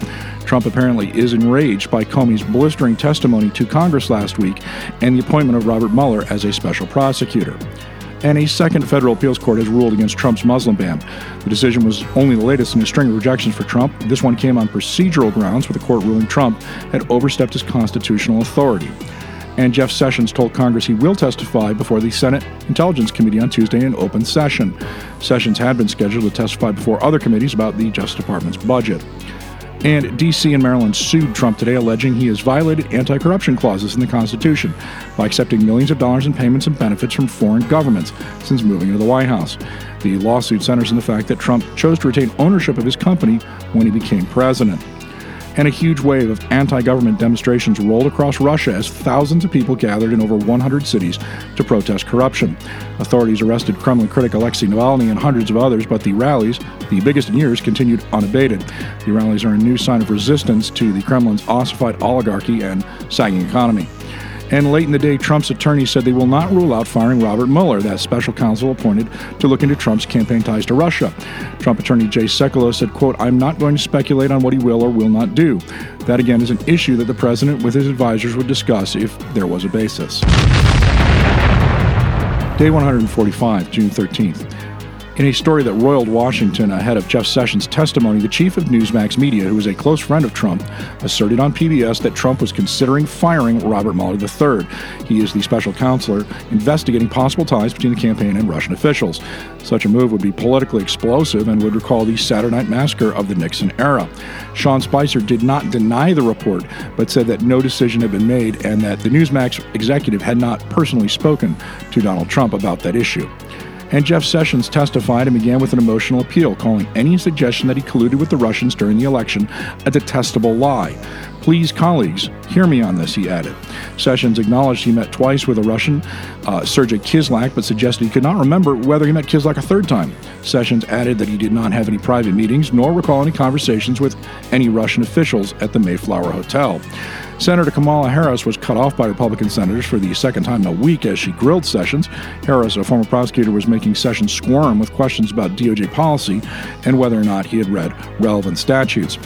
S6: Trump apparently is enraged by Comey's blistering testimony to Congress last week and the appointment of Robert Mueller as a special prosecutor and a second federal appeals court has ruled against Trump's Muslim ban. The decision was only the latest in a string of rejections for Trump. This one came on procedural grounds, with the court ruling Trump had overstepped his constitutional authority. And Jeff Sessions told Congress he will testify before the Senate Intelligence Committee on Tuesday in open session. Sessions had been scheduled to testify before other committees about the Justice Department's budget. And D.C. and Maryland sued Trump today, alleging he has violated anti corruption clauses in the Constitution by accepting millions of dollars in payments and benefits from foreign governments since moving into the White House. The lawsuit centers on the fact that Trump chose to retain ownership of his company when he became president and a huge wave of anti government demonstrations rolled across Russia as thousands of people gathered in over 100 cities to protest corruption. Authorities arrested Kremlin critic Alexei Navalny and hundreds of others, but the rallies, the biggest in years, continued unabated. The rallies are a new sign of resistance to the Kremlin's ossified oligarchy and sagging economy. And late in the day, Trump's attorney said they will not rule out firing Robert Mueller, that special counsel appointed to look into Trump's campaign ties to Russia. Trump attorney Jay Sekulow said, quote, I'm not going to speculate on what he will or will not do. That, again, is an issue that the president with his advisors would discuss if there was a basis. Day 145, June 13th. In a story that roiled Washington ahead of Jeff Sessions' testimony, the chief of Newsmax Media, who is a close friend of Trump, asserted on PBS that Trump was considering firing Robert Mueller III. He is the special counselor investigating possible ties between the campaign and Russian officials. Such a move would be politically explosive and would recall the Saturday Night Massacre of the Nixon era. Sean Spicer did not deny the report, but said that no decision had been made and that the Newsmax executive had not personally spoken to Donald Trump about that issue. And Jeff Sessions testified and began with an emotional appeal, calling any suggestion that he colluded with the Russians during the election a detestable lie. Please, colleagues, hear me on this, he added. Sessions acknowledged he met twice with a Russian, uh, Sergei Kislyak, but suggested he could not remember whether he met Kislyak a third time. Sessions added that he did not have any private meetings nor recall any conversations with any Russian officials at the Mayflower Hotel. Senator Kamala Harris was cut off by Republican senators for the second time in a week as she grilled Sessions. Harris, a former prosecutor, was making Sessions squirm with questions about DOJ policy and whether or not he had read relevant statutes.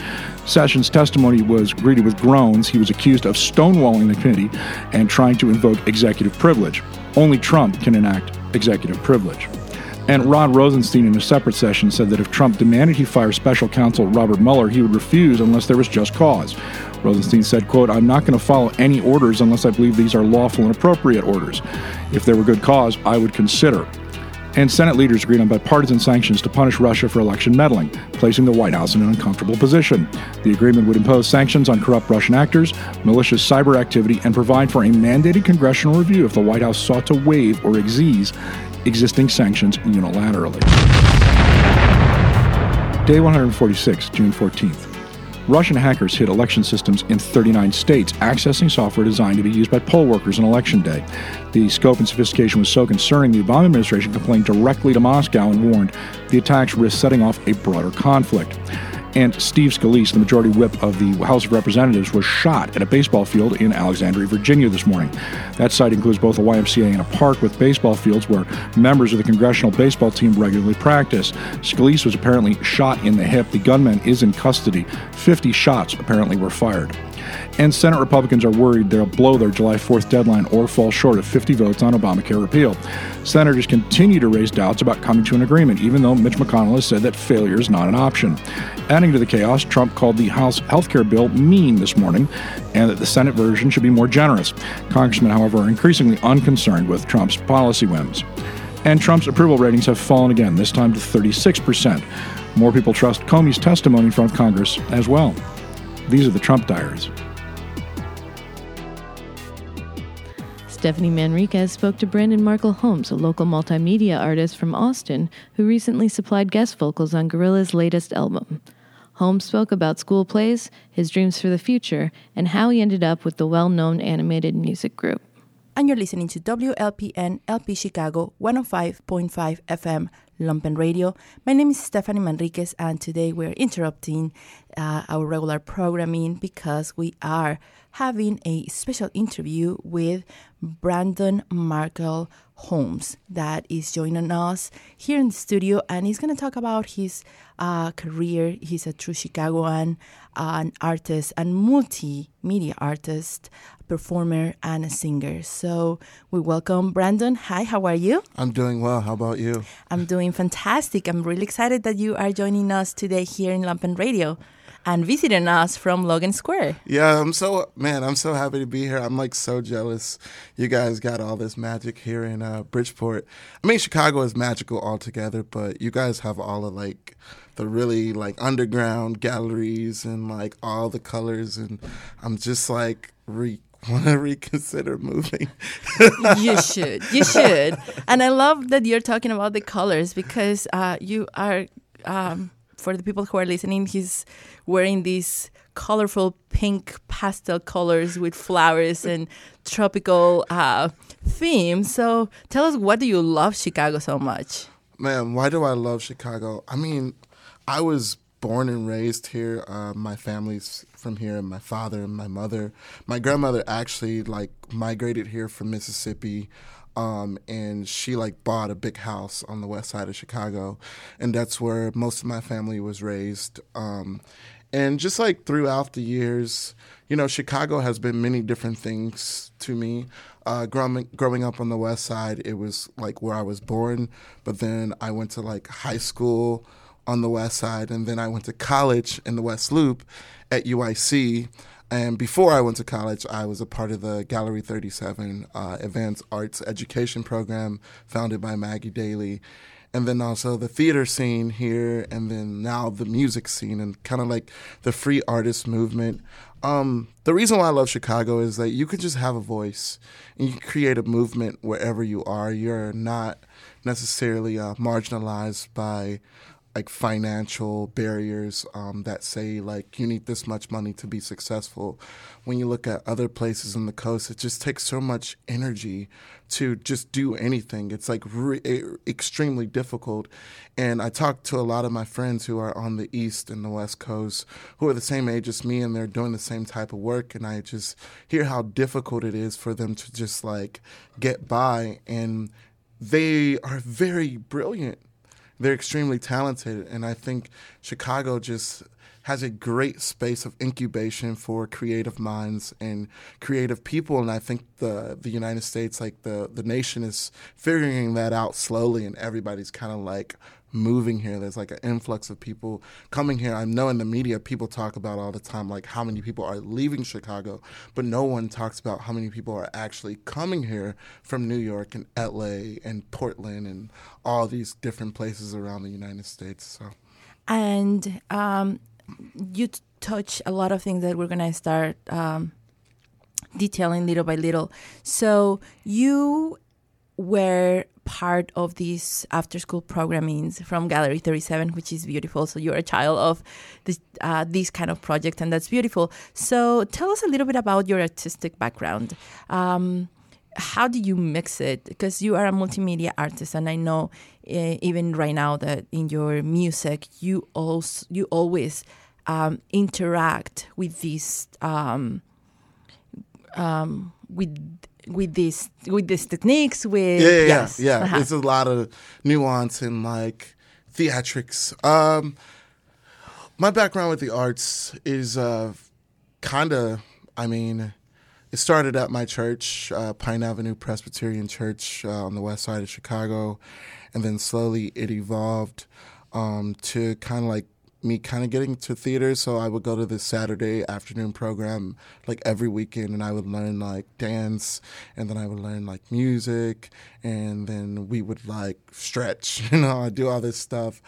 S6: Sessions' testimony was greeted with groans. He was accused of stonewalling the committee and trying to invoke executive privilege. Only Trump can enact executive privilege. And Rod Rosenstein, in a separate session, said that if Trump demanded he fire special counsel Robert Mueller, he would refuse unless there was just cause. Rosenstein said, quote, I'm not going to follow any orders unless I believe these are lawful and appropriate orders. If there were good cause, I would consider. And Senate leaders agreed on bipartisan sanctions to punish Russia for election meddling, placing the White House in an uncomfortable position. The agreement would impose sanctions on corrupt Russian actors, malicious cyber activity, and provide for a mandated congressional review if the White House sought to waive or exease existing sanctions unilaterally. Day 146, June 14th. Russian hackers hit election systems in 39 states, accessing software designed to be used by poll workers on election day. The scope and sophistication was so concerning, the Obama administration complained directly to Moscow and warned the attacks risk setting off a broader conflict and Steve Scalise, the majority whip of the House of Representatives, was shot at a baseball field in Alexandria, Virginia this morning. That site includes both a YMCA and a park with baseball fields where members of the congressional baseball team regularly practice. Scalise was apparently shot in the hip. The gunman is in custody. 50 shots apparently were fired. And Senate Republicans are worried they'll blow their July 4th deadline or fall short of 50 votes on Obamacare repeal. Senators continue to raise doubts about coming to an agreement, even though Mitch McConnell has said that failure is not an option. Adding to the chaos, Trump called the House health care bill mean this morning and that the Senate version should be more generous. Congressmen, however, are increasingly unconcerned with Trump's policy whims. And Trump's approval ratings have fallen again, this time to 36%. More people trust Comey's testimony in front of Congress as well. These are the Trump diaries.
S2: Stephanie Manriquez spoke to Brandon Markell Holmes, a local multimedia artist from Austin who recently supplied guest vocals on Gorillaz' latest album. Holmes spoke about school plays, his dreams for the future, and how he ended up with the well known animated music group.
S13: And you're listening to WLPN LP Chicago 105.5 FM Lumpen Radio. My name is Stephanie Manriquez, and today we're interrupting uh, our regular programming because we are having a special interview with Brandon Markell Holmes that is joining us here in the studio, and he's going to talk about his uh, career. He's a true Chicagoan, uh, an artist, and multimedia artist, performer, and a singer. So we welcome Brandon. Hi, how are you?
S14: I'm doing well. How about you?
S13: I'm doing fantastic. I'm really excited that you are joining us today here in Lumpen Radio and visiting us from Logan Square.
S14: Yeah, I'm so man, I'm so happy to be here. I'm like so jealous. You guys got all this magic here in uh, Bridgeport. I mean, Chicago is magical altogether, but you guys have all of like the really like underground galleries and like all the colors, and I'm just like re- want to reconsider moving.
S13: you should. You should. And I love that you're talking about the colors because uh, you are. Um, for the people who are listening, he's wearing these colorful pink pastel colors with flowers and tropical uh, theme. So tell us, what do you love Chicago so much?
S14: Man, why do I love Chicago? I mean, I was born and raised here. Uh, my family's from here, and my father and my mother. My grandmother actually like migrated here from Mississippi. Um, and she like bought a big house on the west side of Chicago, and that's where most of my family was raised. Um, and just like throughout the years, you know, Chicago has been many different things to me. Uh, growing growing up on the west side, it was like where I was born, but then I went to like high school on the west side, and then I went to college in the West Loop at UIC. And before I went to college, I was a part of the Gallery 37 uh, Advanced Arts Education Program founded by Maggie Daley. And then also the theater scene here, and then now the music scene, and kind of like the free artist movement. Um, the reason why I love Chicago is that you can just have a voice and you can create a movement wherever you are. You're not necessarily uh, marginalized by like financial barriers um, that say like you need this much money to be successful. When you look at other places on the coast, it just takes so much energy to just do anything. It's like re- extremely difficult. And I talk to a lot of my friends who are on the east and the west coast who are the same age as me and they're doing the same type of work. And I just hear how difficult it is for them to just like get by. And they are very brilliant they're extremely talented, and I think Chicago just has a great space of incubation for creative minds and creative people and I think the the United States like the the nation is figuring that out slowly and everybody's kind of like moving here. There's like an influx of people coming here. I know in the media people talk about all the time like how many people are leaving Chicago, but no one talks about how many people are actually coming here from New York and LA and Portland and all these different places around the United States. So
S13: And um, you t- touch a lot of things that we're gonna start um, detailing little by little. So you were part of these after school programmings from Gallery 37, which is beautiful. So you're a child of this, uh, kind of projects, and that's beautiful. So tell us a little bit about your artistic background. Um, how do you mix it? Because you are a multimedia artist, and I know uh, even right now that in your music, you also you always um, interact with these um, um, with with these with these techniques with
S14: yeah, yeah,
S13: yes.
S14: yeah.
S13: Uh-huh.
S14: It's a lot of nuance and like theatrics. Um, my background with the arts is uh, kind of, I mean, it started at my church, uh, Pine Avenue Presbyterian Church uh, on the west side of Chicago, and then slowly it evolved um, to kind of like me kind of getting to theater. So I would go to this Saturday afternoon program like every weekend, and I would learn like dance, and then I would learn like music, and then we would like stretch. You know, I do all this stuff,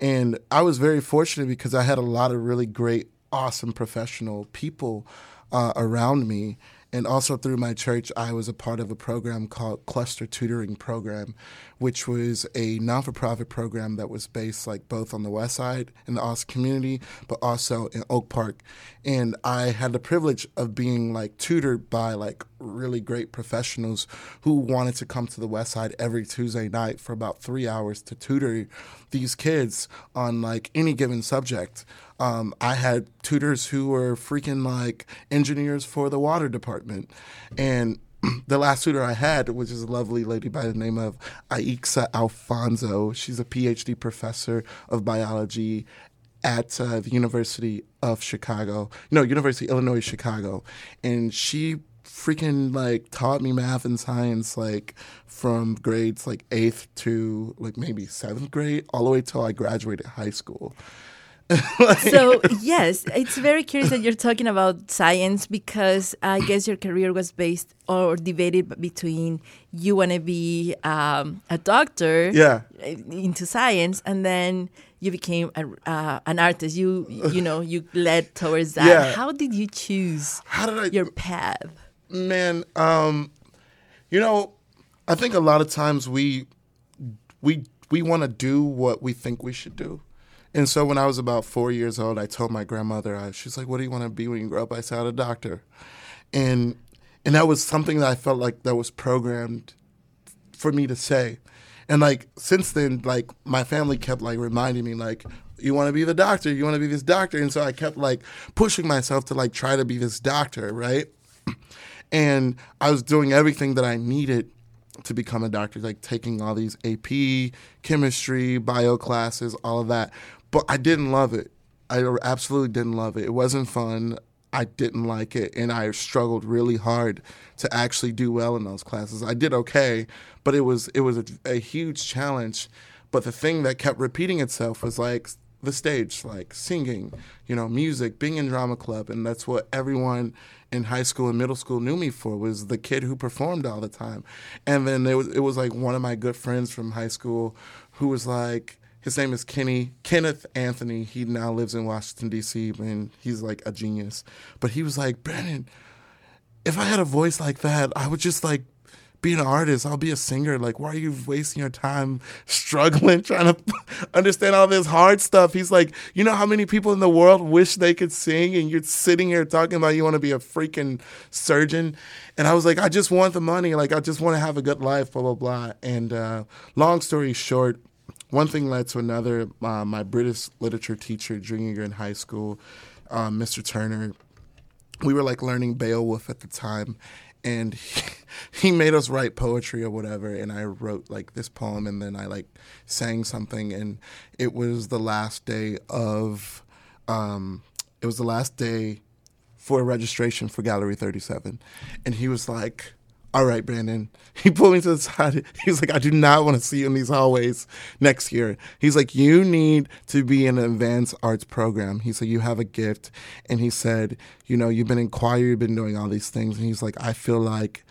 S14: and I was very fortunate because I had a lot of really great, awesome professional people uh, around me. And also through my church, I was a part of a program called Cluster Tutoring Program, which was a non-for-profit program that was based like both on the West Side in the Austin community, but also in Oak Park. And I had the privilege of being like tutored by like really great professionals who wanted to come to the West Side every Tuesday night for about three hours to tutor these kids on like any given subject. Um, I had tutors who were freaking like engineers for the water department. And the last tutor I had, which is a lovely lady by the name of Aixa Alfonso, she's a PhD professor of biology at uh, the University of Chicago. No, University of Illinois Chicago. And she freaking like taught me math and science like from grades like 8th to like maybe 7th grade all the way till I graduated high school.
S13: so yes, it's very curious that you're talking about science because I guess your career was based or debated between you want to be um, a doctor,
S14: Yeah.
S13: into science, and then you became a, uh, an artist. You you know you led towards that.
S14: Yeah.
S13: How did you choose
S14: How did I,
S13: your path?
S14: Man, um, you know, I think a lot of times we we we want to do what we think we should do. And so when I was about four years old, I told my grandmother, I, she's like, "What do you want to be when you grow up?" I said, "A doctor," and and that was something that I felt like that was programmed for me to say. And like since then, like my family kept like reminding me, like, "You want to be the doctor? You want to be this doctor?" And so I kept like pushing myself to like try to be this doctor, right? and I was doing everything that I needed to become a doctor, like taking all these AP, chemistry, bio classes, all of that. But I didn't love it. I absolutely didn't love it. It wasn't fun. I didn't like it, and I struggled really hard to actually do well in those classes. I did okay, but it was it was a, a huge challenge. But the thing that kept repeating itself was like the stage, like singing, you know, music, being in drama club, and that's what everyone in high school and middle school knew me for was the kid who performed all the time. And then it was it was like one of my good friends from high school who was like his name is Kenny Kenneth Anthony. He now lives in Washington D.C. and he's like a genius. But he was like, Brandon, if I had a voice like that, I would just like be an artist. I'll be a singer. Like, why are you wasting your time struggling trying to understand all this hard stuff? He's like, you know how many people in the world wish they could sing, and you're sitting here talking about you want to be a freaking surgeon. And I was like, I just want the money. Like, I just want to have a good life. Blah blah blah. And uh, long story short. One thing led to another. Uh, my British literature teacher, junior year in high school, um, Mr. Turner, we were like learning Beowulf at the time, and he, he made us write poetry or whatever. And I wrote like this poem, and then I like sang something, and it was the last day of, um, it was the last day for registration for Gallery 37, and he was like, all right, Brandon. He pulled me to the side. He was like, I do not want to see you in these hallways next year. He's like, you need to be in an advanced arts program. He said, you have a gift. And he said, you know, you've been in choir, you've been doing all these things. And he's like, I feel like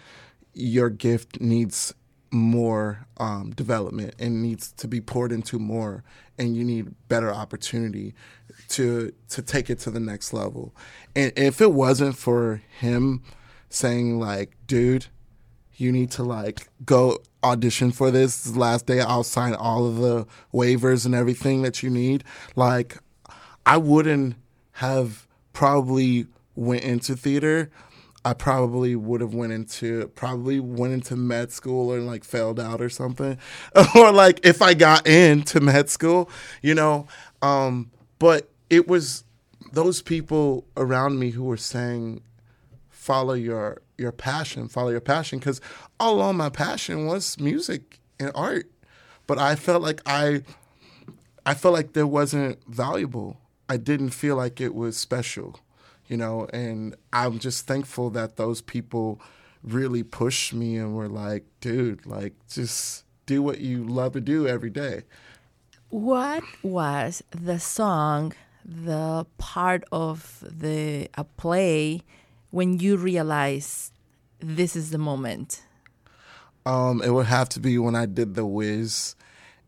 S14: your gift needs more um, development and needs to be poured into more and you need better opportunity to to take it to the next level and if it wasn't for him saying like dude you need to like go audition for this. this last day i'll sign all of the waivers and everything that you need like i wouldn't have probably went into theater I probably would have went into probably went into med school and like failed out or something, or like if I got into med school, you know. Um, but it was those people around me who were saying, "Follow your your passion, follow your passion," because all along my passion was music and art, but I felt like I, I felt like there wasn't valuable. I didn't feel like it was special you know, and I'm just thankful that those people really pushed me and were like, dude, like just do what you love to do every day.
S13: What was the song, the part of the a play when you realize this is the moment?
S14: Um, it would have to be when I did the Wiz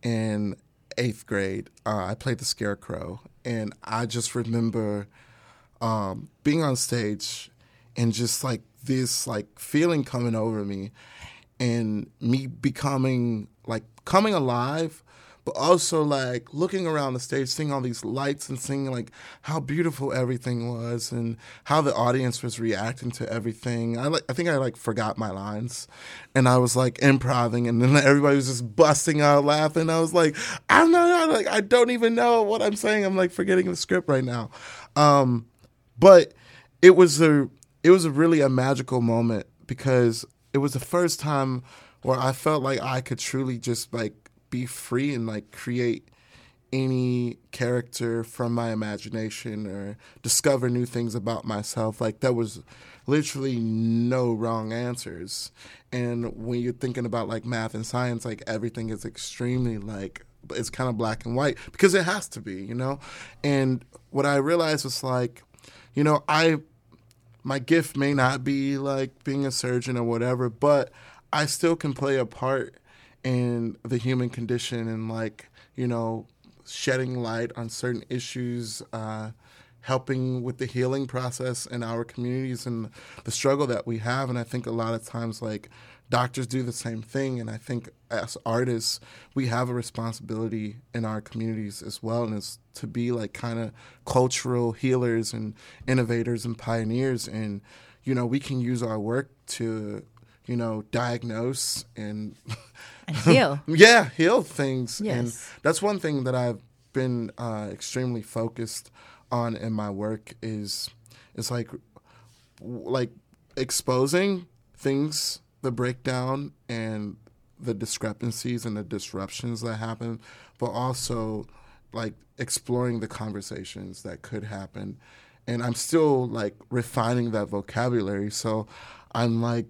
S14: in eighth grade. Uh, I played the Scarecrow, and I just remember um, being on stage and just like this like feeling coming over me and me becoming like coming alive but also like looking around the stage seeing all these lights and seeing like how beautiful everything was and how the audience was reacting to everything. I like i think i like forgot my lines and i was like improvising and then everybody was just busting out laughing. I was like i'm not like i don't even know what i'm saying. I'm like forgetting the script right now. Um, but it was a it was a really a magical moment because it was the first time where I felt like I could truly just like be free and like create any character from my imagination or discover new things about myself. Like there was literally no wrong answers. And when you're thinking about like math and science, like everything is extremely like it's kind of black and white because it has to be, you know? And what I realized was like you know, I my gift may not be like being a surgeon or whatever, but I still can play a part in the human condition and like, you know, shedding light on certain issues, uh, helping with the healing process in our communities and the struggle that we have. And I think a lot of times, like, doctors do the same thing. And I think as artists, we have a responsibility in our communities as well, and it's to be like kind of cultural healers and innovators and pioneers. And you know, we can use our work to, you know, diagnose and,
S13: and heal.
S14: yeah, heal things.
S13: Yes.
S14: And that's one thing that I've been uh, extremely focused on in my work is it's like like exposing things the breakdown and the discrepancies and the disruptions that happen, but also like exploring the conversations that could happen. And I'm still like refining that vocabulary. So I'm like,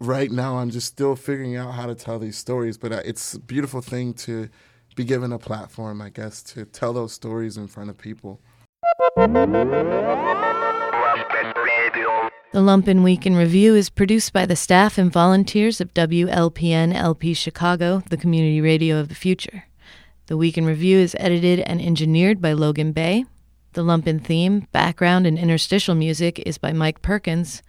S14: right now, I'm just still figuring out how to tell these stories. But uh, it's a beautiful thing to be given a platform, I guess, to tell those stories in front of people.
S2: The Lumpen Week in Review is produced by the staff and volunteers of WLPN LP Chicago, the community radio of the future. The Week in Review is edited and engineered by Logan Bay. The Lumpen theme, background, and interstitial music is by Mike Perkins.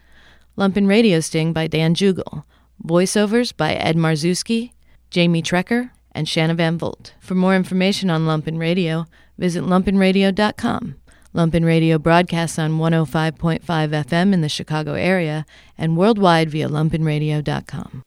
S2: Lumpen Radio Sting by Dan Jugel. Voiceovers by Ed Marzewski, Jamie Trecker, and Shanna Van Volt. For more information on Lumpen Radio, visit lumpenradio.com. Lumpen Radio broadcasts on 105.5 FM in the Chicago area and worldwide via lumpenradio.com.